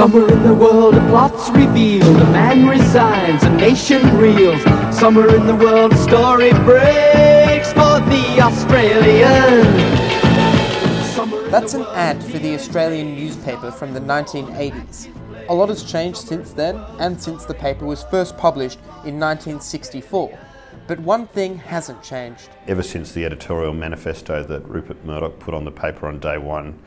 Somewhere in the world a plot's revealed, a man resigns, a nation reels. Somewhere in the world a story breaks for the Australian. That's an ad for the Australian newspaper from the 1980s. A lot has changed since then and since the paper was first published in 1964. But one thing hasn't changed. Ever since the editorial manifesto that Rupert Murdoch put on the paper on day one,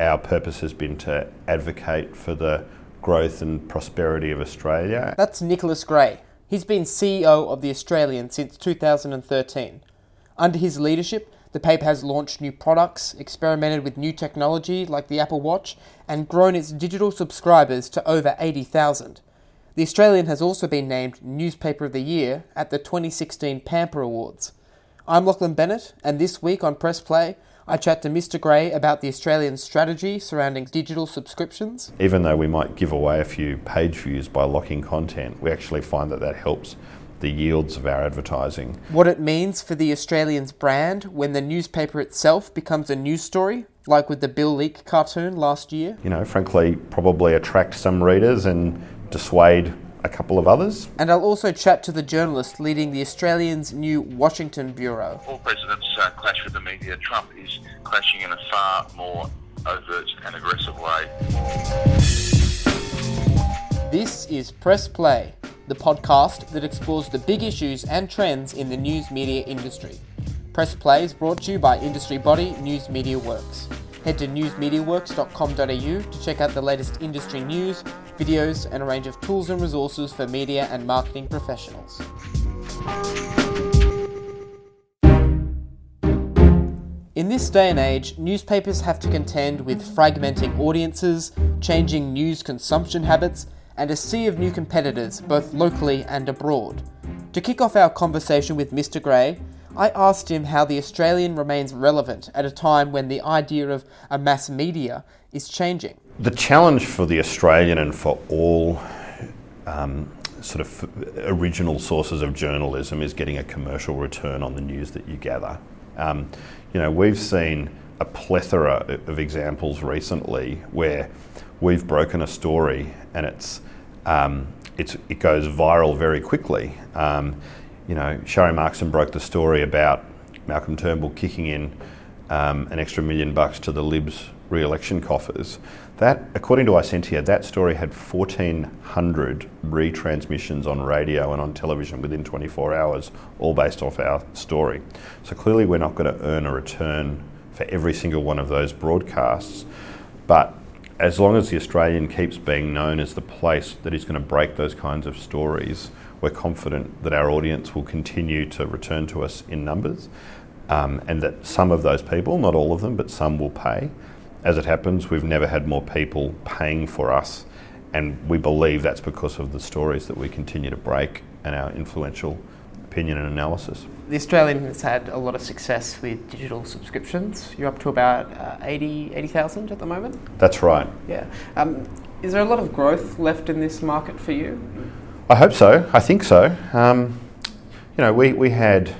our purpose has been to advocate for the growth and prosperity of Australia. That's Nicholas Gray. He's been CEO of The Australian since 2013. Under his leadership, the paper has launched new products, experimented with new technology like the Apple Watch, and grown its digital subscribers to over 80,000. The Australian has also been named Newspaper of the Year at the 2016 PANPA Awards. I'm Lachlan Bennett, and this week on Press Play, I chat to Mr. Gray about the Australian strategy surrounding digital subscriptions. Even though we might give away a few page views by locking content, we actually find that that helps the yields of our advertising. What it means for the Australian's brand when the newspaper itself becomes a news story, like with the Bill Leak cartoon last year. You know, frankly, probably attract some readers and dissuade a couple of others. And I'll also chat to the journalist leading the Australian's new Washington bureau. All presidents uh, Trump is clashing in a far more overt and aggressive way. This is Press Play, the podcast that explores the big issues and trends in the news media industry. Press Play is brought to you by industry body News Media Works. Head to newsmediaworks.com.au to check out the latest industry news, videos, and a range of tools and resources for media and marketing professionals. In this day and age, newspapers have to contend with fragmenting audiences, changing news consumption habits, and a sea of new competitors, both locally and abroad. To kick off our conversation with Mr. Gray, I asked him how the Australian remains relevant at a time when the idea of a mass media is changing. The challenge for the Australian and for all um, sort of original sources of journalism is getting a commercial return on the news that you gather. Um, you know, we've seen a plethora of examples recently where we've broken a story and it's, um, it's it goes viral very quickly. Um, you know, Sharri Markson broke the story about Malcolm Turnbull kicking in um, an extra million bucks to the Libs re-election coffers. That, according to Isentia, that story had 1,400 retransmissions on radio and on television within 24 hours, all based off our story. So clearly, we're not going to earn a return for every single one of those broadcasts, but as long as the Australian keeps being known as the place that is going to break those kinds of stories, we're confident that our audience will continue to return to us in numbers um, and that some of those people, not all of them, but some will pay. As it happens, we've never had more people paying for us, and we believe that's because of the stories that we continue to break and our influential opinion and analysis. The Australian has had a lot of success with digital subscriptions. You're up to about uh, 80 80,000 at the moment? That's right. Yeah. Um, is there a lot of growth left in this market for you? I hope so. I think so. Um, you know, we, we had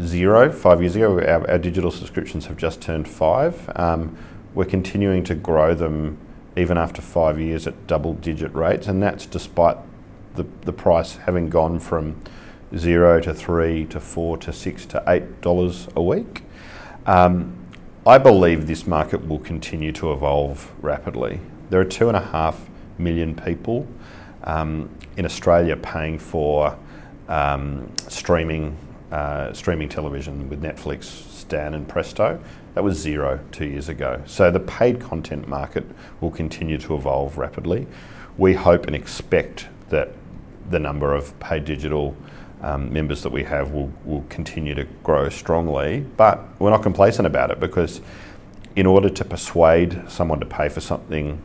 zero five years ago. Our, our digital subscriptions have just turned five. Um, we're continuing to grow them even after five years at double digit rates, and that's despite the, the price having gone from zero to three to four to six to eight dollars a week. Um, I believe this market will continue to evolve rapidly. There are two and a half million people um, in Australia paying for um, streaming uh, streaming television with Netflix, Stan, and Presto. That was zero two years ago. So the paid content market will continue to evolve rapidly. We hope and expect that the number of paid digital um, members that we have will, will continue to grow strongly, but we're not complacent about it because in order to persuade someone to pay for something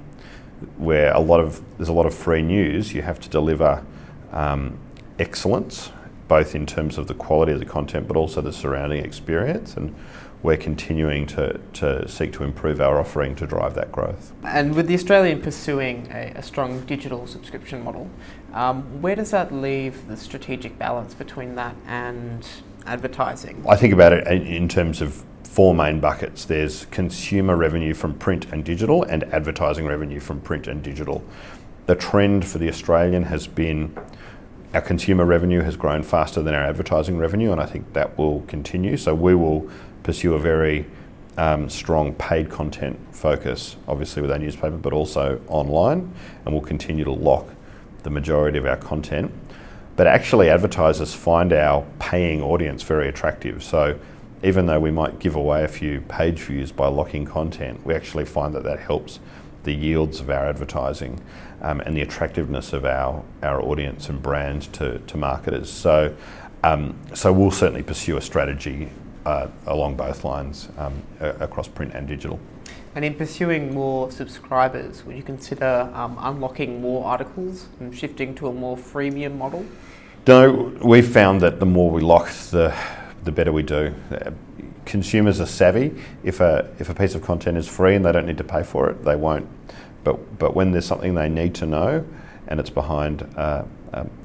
where a lot of there's a lot of free news, you have to deliver um, excellence, both in terms of the quality of the content, but also the surrounding experience. And we're continuing to, to seek to improve our offering to drive that growth. And with the Australian pursuing a, a strong digital subscription model, um, where does that leave the strategic balance between that and advertising? I think about it in terms of four main buckets there's consumer revenue from print and digital, and advertising revenue from print and digital. The trend for the Australian has been our consumer revenue has grown faster than our advertising revenue, and I think that will continue. So we will pursue a very um, strong paid content focus, obviously with our newspaper, but also online, and we'll continue to lock the majority of our content. But actually, advertisers find our paying audience very attractive. So even though we might give away a few page views by locking content, we actually find that that helps the yields of our advertising um, and the attractiveness of our, our audience and brand to, to marketers. So, um, so we'll certainly pursue a strategy uh, along both lines um, across print and digital. And in pursuing more subscribers, would you consider um, unlocking more articles and shifting to a more freemium model? No, we've found that the more we lock, the the better we do. Consumers are savvy. If a if a piece of content is free and they don't need to pay for it, they won't. But but when there's something they need to know, and it's behind uh,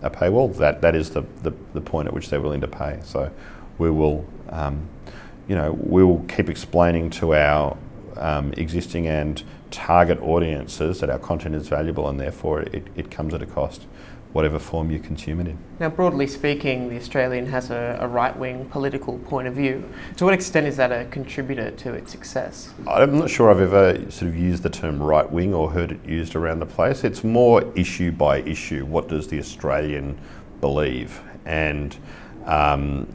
a paywall, that that is the, the, the point at which they're willing to pay. So we will, um, you know, we will keep explaining to our um, existing and target audiences that our content is valuable and therefore it, it comes at a cost whatever form you consume it in. Now, broadly speaking, the Australian has a, a right wing political point of view. To what extent is that a contributor to its success? I'm not sure I've ever sort of used the term right wing or heard it used around the place. It's more issue by issue. What does the Australian believe? And um,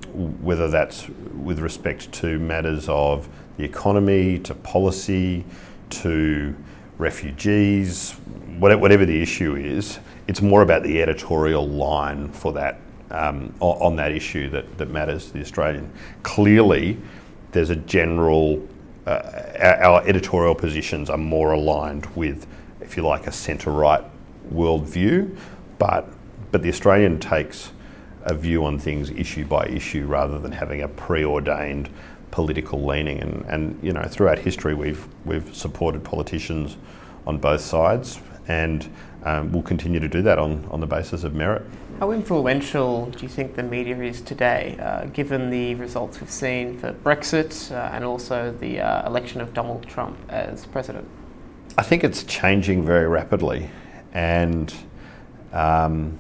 whether that's with respect to matters of the economy, to policy, to refugees, whatever the issue is, it's more about the editorial line for that um, on that issue that, that matters to the Australian. Clearly, there's a general, uh, our, editorial positions are more aligned with, if you like, a centre right worldview, but, but the Australian takes a view on things issue by issue rather than having a preordained political leaning. And, and you know, throughout history, we've, we've supported politicians on both sides. And um, we'll continue to do that on, on the basis of merit. How influential do you think the media is today, uh, given the results we've seen for Brexit uh, and also the uh, election of Donald Trump as president? I think it's changing very rapidly, and um,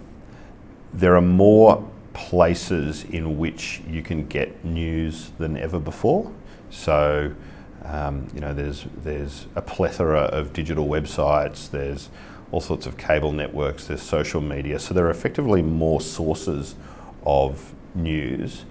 there are more places in which you can get news than ever before. So, um, you know, there's there's a plethora of digital websites. There's all sorts of cable networks, there's social media. So there are effectively more sources of news,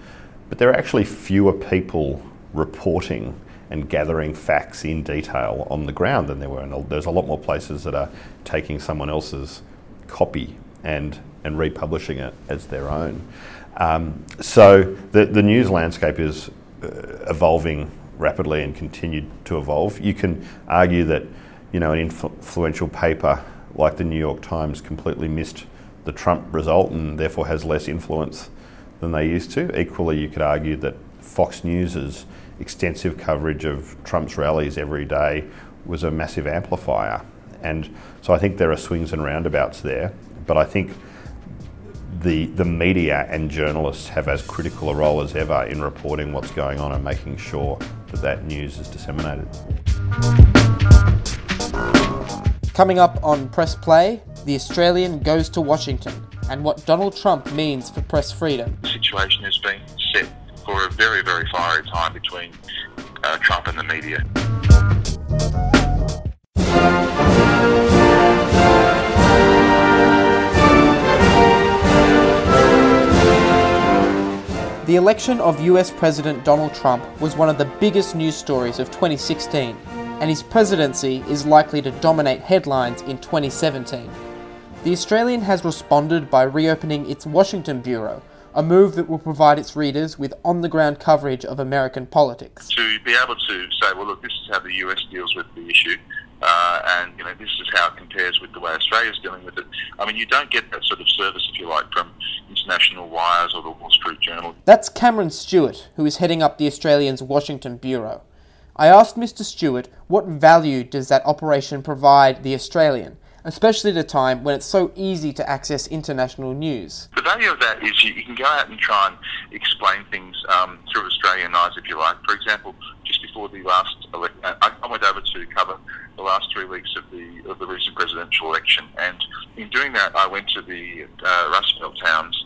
but there are actually fewer people reporting and gathering facts in detail on the ground than there were. And there's a lot more places that are taking someone else's copy and, and republishing it as their own. Um, so the, the news landscape is uh, evolving rapidly and continued to evolve. You can argue that you know an influential paper like the New York Times, completely missed the Trump result and therefore has less influence than they used to. Equally, you could argue that Fox News's extensive coverage of Trump's rallies every day was a massive amplifier. And so I think there are swings and roundabouts there, but I think the, the media and journalists have as critical a role as ever in reporting what's going on and making sure that that news is disseminated. Coming up on Press Play, the Australian goes to Washington and what Donald Trump means for press freedom. The situation has been set for a very, very fiery time between uh, Trump and the media. The election of US President Donald Trump was one of the biggest news stories of 2016 and his presidency is likely to dominate headlines in 2017. The Australian has responded by reopening its Washington bureau, a move that will provide its readers with on the ground coverage of American politics. To be able to say, well, look, this is how the US deals with the issue, uh, and you know, this is how it compares with the way Australia's dealing with it. I mean, you don't get that sort of service, if you like, from International Wires or the Wall Street Journal. That's Cameron Stewart, who is heading up the Australian's Washington bureau. I asked Mr. Stewart what value does that operation provide the Australian, especially at a time when it's so easy to access international news. The value of that is you, you can go out and try and explain things um, through Australian eyes, if you like. For example, just before the last election, I, I went over to cover the last three weeks of the of the recent presidential election, and in doing that, I went to the uh, Rust Belt towns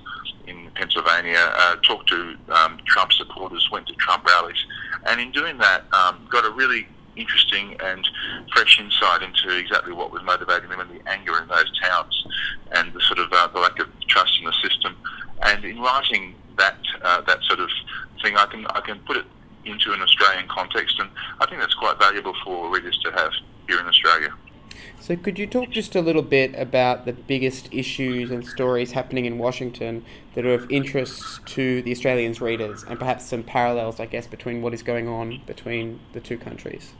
in Pennsylvania, uh, talked to um, Trump supporters, went to Trump rallies, and in doing that, um, got a really interesting and fresh insight into exactly what was motivating them and the anger in those towns and the sort of uh, the lack of trust in the system. And in writing that uh, that sort of thing, I can I can put it into an Australian context, and I think that's quite valuable for readers to have here in Australia. So, could you talk just a little bit about the biggest issues and stories happening in Washington that are of interest to the Australians' readers, and perhaps some parallels, I guess, between what is going on between the two countries?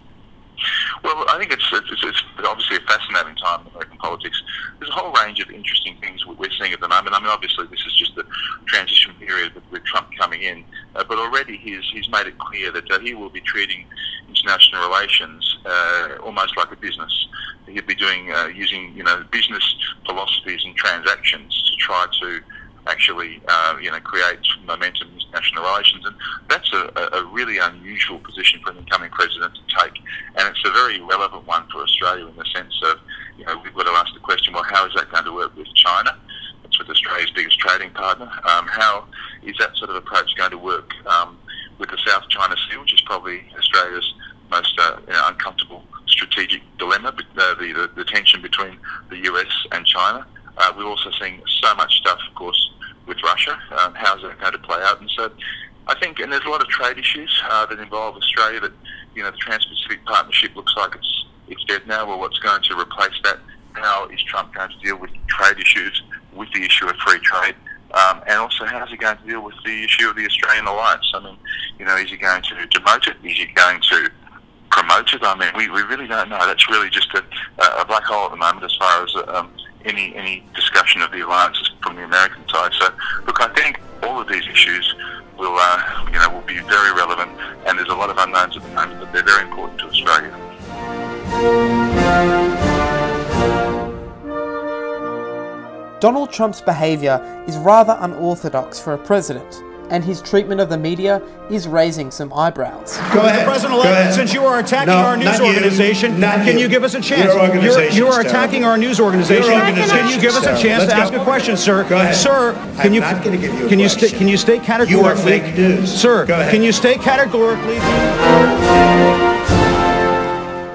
Well, I think it's, it's, it's obviously a fascinating time in American politics. There's a whole range of interesting things we're seeing at the moment. I mean, obviously, this is just the transition period with, with Trump coming in, uh, but already he's, he's made it clear that uh, he will be treating international relations uh, almost like a business. He'll be doing uh, using you know business philosophies and transactions to try to actually, uh, you know, create momentum in international relations. And that's a, a really unusual position for an incoming president to take. And it's a very relevant one for Australia in the sense of, you know, we've got to ask the question, well, how is that going to work with China? That's with Australia's biggest trading partner. Um, how is that sort of approach going to work um, with the South China Sea, which is probably Australia's most uh, you know, uncomfortable strategic dilemma, uh, the, the, the tension between the US and China. Uh, we're also seeing so much stuff, of course, with Russia. Um, how's that going to play out? And so I think, and there's a lot of trade issues uh, that involve Australia that, you know, the Trans-Pacific Partnership looks like it's, it's dead now. Well, what's going to replace that? How is Trump going to deal with trade issues, with the issue of free trade? Um, and also, how's he going to deal with the issue of the Australian alliance? I mean, you know, is he going to demote it? Is he going to promote it? I mean, we, we really don't know. That's really just a, a black hole at the moment as far as um, any any discussion of the alliances from the American side. So, look, I think all of these issues will, uh, you know, will be very relevant, and there's a lot of unknowns at the moment, but they're very important to Australia. Donald Trump's behaviour is rather unorthodox for a president and his treatment of the media is raising some eyebrows. Go ahead. President-elect, since you are attacking no, our news organization, you, can you. you give us a chance? Your organization You're, you are attacking our news organization. Can you give us a chance Let's to ask a question, sir? Go ahead. Sir, can I'm you not give you can you state can you state categorically? You are fake news. Sir, can you stay categorically?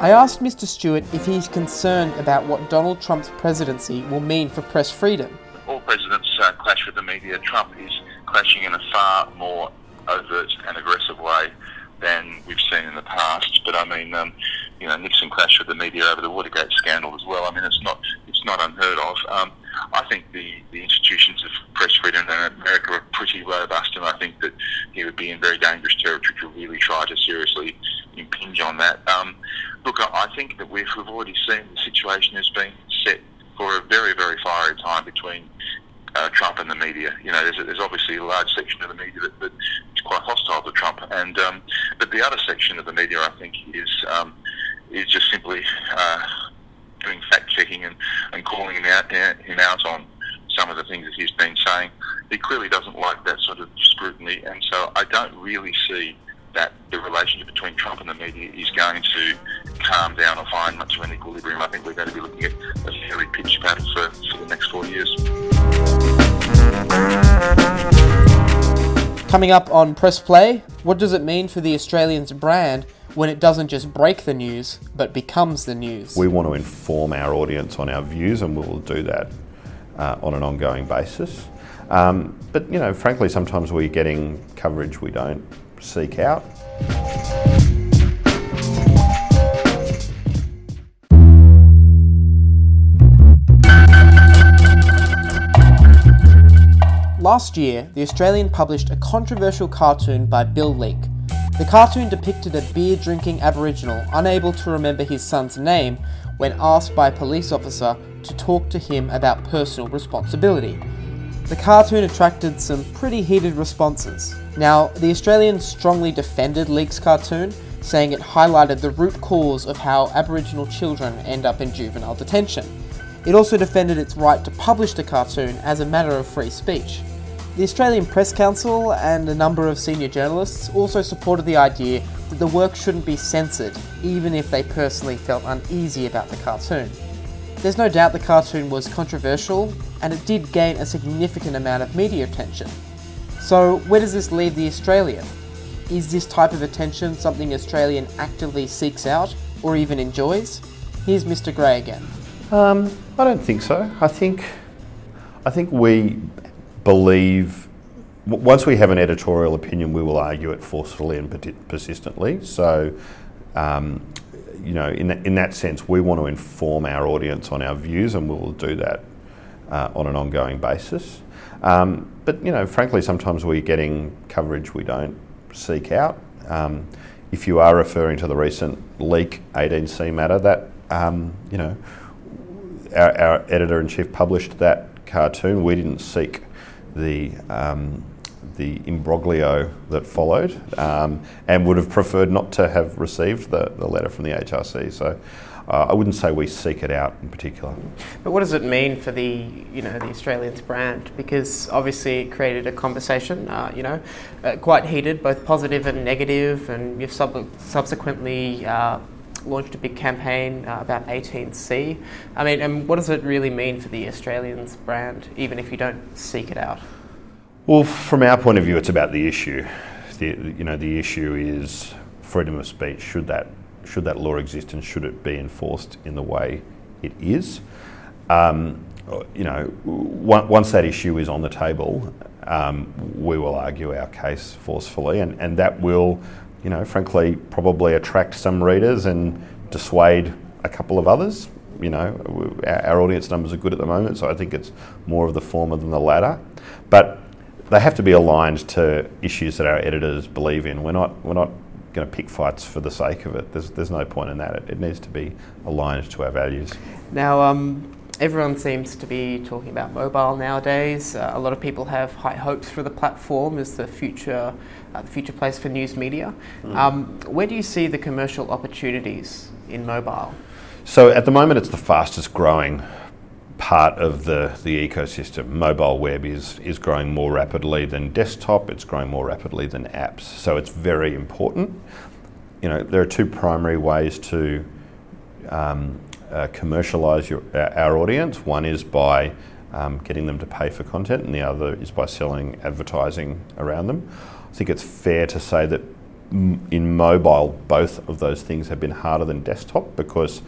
I asked Mr. Stewart if he's concerned about what Donald Trump's presidency will mean for press freedom. All presidents uh, clash with the media. Trump is clashing in a far more overt and aggressive way than we've seen in the past. But I mean, um, you know, Nixon clashed with the media over the Watergate scandal as well. I mean, it's not it's not unheard of. Um, I think the, the institutions of press freedom in America are pretty robust, and I think that he would be in very dangerous territory to really try to seriously impinge on that. Um, look, I, I think that we've, we've already seen the situation has been set for a very, very fiery time between uh, Trump and the media. You know, there's, there's obviously a large section of the media that, that is quite hostile to Trump, and um, but the other section of the media, I think, is um, is just simply uh, doing fact checking and, and calling him out, him out on some of the things that he's been saying. He clearly doesn't like that sort of scrutiny, and so I don't really see that the relationship between Trump and the media is going to calm down or find much of an equilibrium. I think we're going to be looking at a fairly pitched battle for, for the next four years. Coming up on Press Play, what does it mean for the Australian's brand when it doesn't just break the news, but becomes the news? We want to inform our audience on our views, and we will do that uh, on an ongoing basis. Um, but, you know, frankly, sometimes we're getting coverage we don't seek out. Last year, The Australian published a controversial cartoon by Bill Leak. The cartoon depicted a beer drinking Aboriginal unable to remember his son's name when asked by a police officer to talk to him about personal responsibility. The cartoon attracted some pretty heated responses. Now, The Australian strongly defended Leak's cartoon, saying it highlighted the root cause of how Aboriginal children end up in juvenile detention. It also defended its right to publish the cartoon as a matter of free speech. The Australian Press Council and a number of senior journalists also supported the idea that the work shouldn't be censored, even if they personally felt uneasy about the cartoon. There's no doubt the cartoon was controversial, and it did gain a significant amount of media attention. So, where does this leave the Australian? Is this type of attention something Australian actively seeks out or even enjoys? Here's Mr. Gray again. Um, I don't think so. I think, I think we believe once we have an editorial opinion, we will argue it forcefully and persistently. So, um, you know, in that, in that sense, we want to inform our audience on our views, and we will do that uh, on an ongoing basis. Um, but you know, frankly, sometimes we're getting coverage we don't seek out. Um, if you are referring to the recent Leak 18C matter, that um, you know, our, our editor in chief published that cartoon. We didn't seek the um, the imbroglio that followed, um, and would have preferred not to have received the, the letter from the HRC. So. Uh, I wouldn't say we seek it out in particular. But what does it mean for the you know the Australians brand? Because obviously it created a conversation, uh, you know, uh, quite heated, both positive and negative, and you've sub- subsequently uh, launched a big campaign uh, about 18C. I mean, and what does it really mean for the Australians brand, even if you don't seek it out? Well, from our point of view, it's about the issue. The, you know, the issue is freedom of speech. Should that should that law exist, and should it be enforced in the way it is? Um, you know, once that issue is on the table, um, we will argue our case forcefully, and, and that will, you know, frankly, probably attract some readers and dissuade a couple of others. You know, our, our audience numbers are good at the moment, so I think it's more of the former than the latter. But they have to be aligned to issues that our editors believe in. We're not we're not going to pick fights for the sake of it. There's there's no point in that. It, it needs to be aligned to our values. Now, um, everyone seems to be talking about mobile nowadays. Uh, a lot of people have high hopes for the platform as the future uh, the future place for news media. Mm. Um, where do you see the commercial opportunities in mobile? So at the moment, it's the fastest growing part of the, the ecosystem. Mobile web is, is growing more rapidly than desktop, it's growing more rapidly than apps. So it's very important. You know, there are two primary ways to um, uh, commercialize your, our audience. One is by um, getting them to pay for content, and the other is by selling advertising around them. I think it's fair to say that m- in mobile, both of those things have been harder than desktop because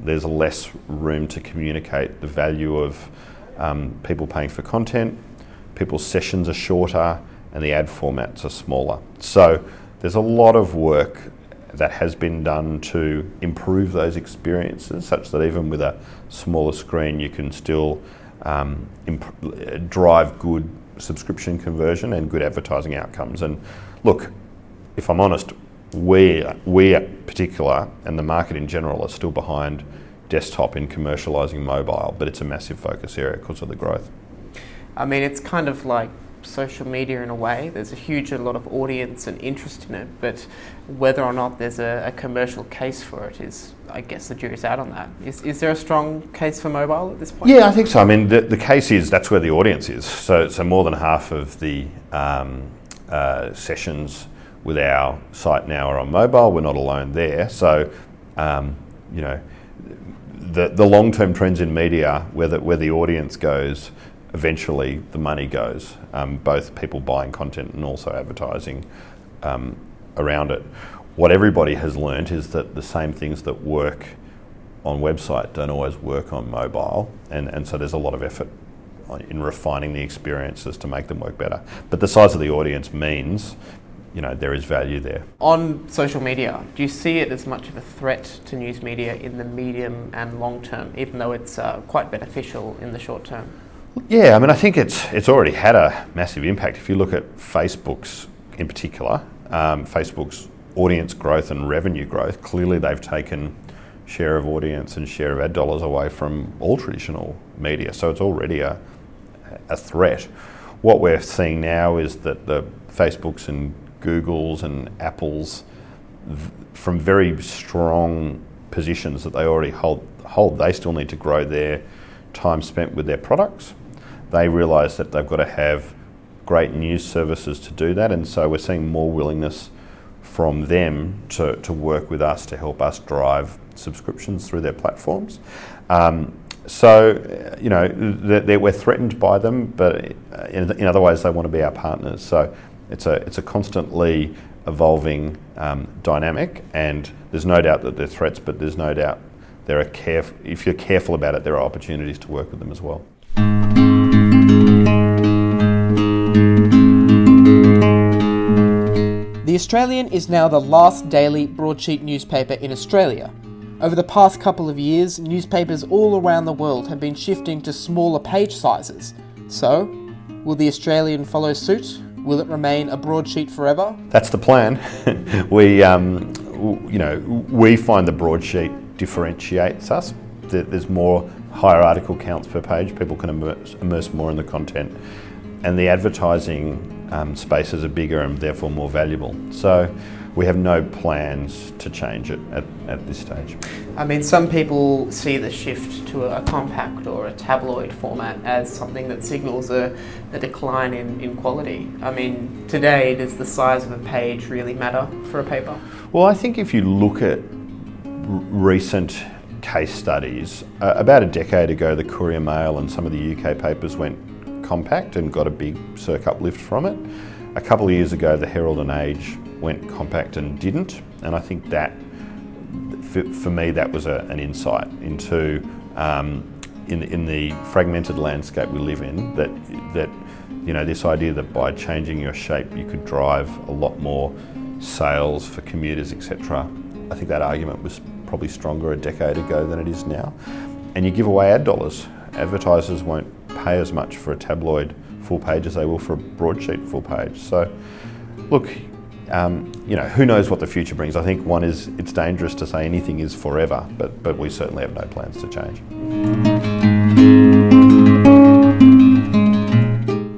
there's less room to communicate the value of um, people paying for content, people's sessions are shorter, and the ad formats are smaller. So there's a lot of work that has been done to improve those experiences, such that even with a smaller screen, you can still um, imp- drive good subscription conversion and good advertising outcomes. And look, if I'm honest, we, we in particular and the market in general are still behind desktop in commercialising mobile, but it's a massive focus area because of the growth. I mean, it's kind of like social media in a way. There's a huge a lot of audience and interest in it, but whether or not there's a, a, commercial case for it is, I guess, the jury's out on that. Is, is there a strong case for mobile at this point? Yeah, I think so. I mean, the, the case is that's where the audience is. So, so more than half of the um, uh, sessions with our site now are on mobile. We're not alone there. So, um, you know, the, the long term trends in media, where the, where the audience goes, eventually the money goes, um, both people buying content and also advertising um, around it. What everybody has learnt is that the same things that work on website don't always work on mobile, and, and so there's a lot of effort in refining the experiences to make them work better. But the size of the audience means you know there is value there. On social media, do you see it as much of a threat to news media in the medium and long term, even though it's uh, quite beneficial in the short term? Yeah, I mean, I think it's it's already had a massive impact. If you look at Facebook's in particular, um, Facebook's audience growth and revenue growth, clearly they've taken share of audience and share of ad dollars away from all traditional media. So it's already a a threat. What we're seeing now is that the Facebooks and Googles and Apples from very strong positions that they already hold, hold. They still need to grow their time spent with their products. They realise that they've got to have great news services to do that, and so we're seeing more willingness from them to, to work with us to help us drive subscriptions through their platforms. Um, so, you know, they're, they're, we're threatened by them, but in, in, other ways, they want to be our partners. So, it's a it's a constantly evolving um, dynamic, and there's no doubt that they're threats, but there's no doubt there are caref- if you're careful about it, there are opportunities to work with them as well. The Australian is now the last daily broadsheet newspaper in Australia. Over the past couple of years, newspapers all around the world have been shifting to smaller page sizes. So, will the Australian follow suit? Will it remain a broadsheet forever? That's the plan. we, um, you know, we find the broadsheet differentiates us. There's more higher article counts per page. People can immerse, immerse more in the content, and the advertising um, spaces are bigger and therefore more valuable. So we have no plans to change it at, at this stage. I mean, some people see the shift to a compact or a tabloid format as something that signals a, a decline in, in quality. I mean, today, does the size of a page really matter for a paper? Well, I think if you look at r- recent case studies, uh, about a decade ago, the Courier Mail and some of the UK papers went compact and got a big circ uplift from it. A couple of years ago, the Herald and Age went compact and didn't. And I think that, for, me, that was a, an insight into um, in, in the fragmented landscape we live in that that you know this idea that by changing your shape you could drive a lot more sales for commuters, etc. I think that argument was probably stronger a decade ago than it is now. And you give away ad dollars. Advertisers won't pay as much for a tabloid full page as they will for a broadsheet full page. So, look, um, you know, who knows what the future brings? I think one is it's dangerous to say anything is forever, but but we certainly have no plans to change.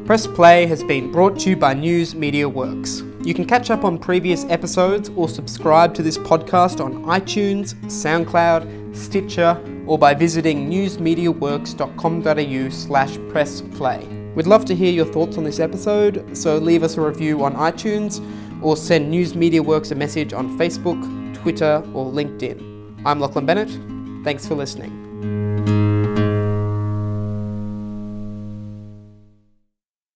Press Play has been brought to you by News Media Works. You can catch up on previous episodes or subscribe to this podcast on iTunes, SoundCloud, Stitcher, or by visiting newsmediaworks.com.au slash pressplay. We'd love to hear your thoughts on this episode, so leave us a review on iTunes or send News Media Works a message on Facebook, Twitter, or LinkedIn. I'm Lachlan Bennett. Thanks for listening.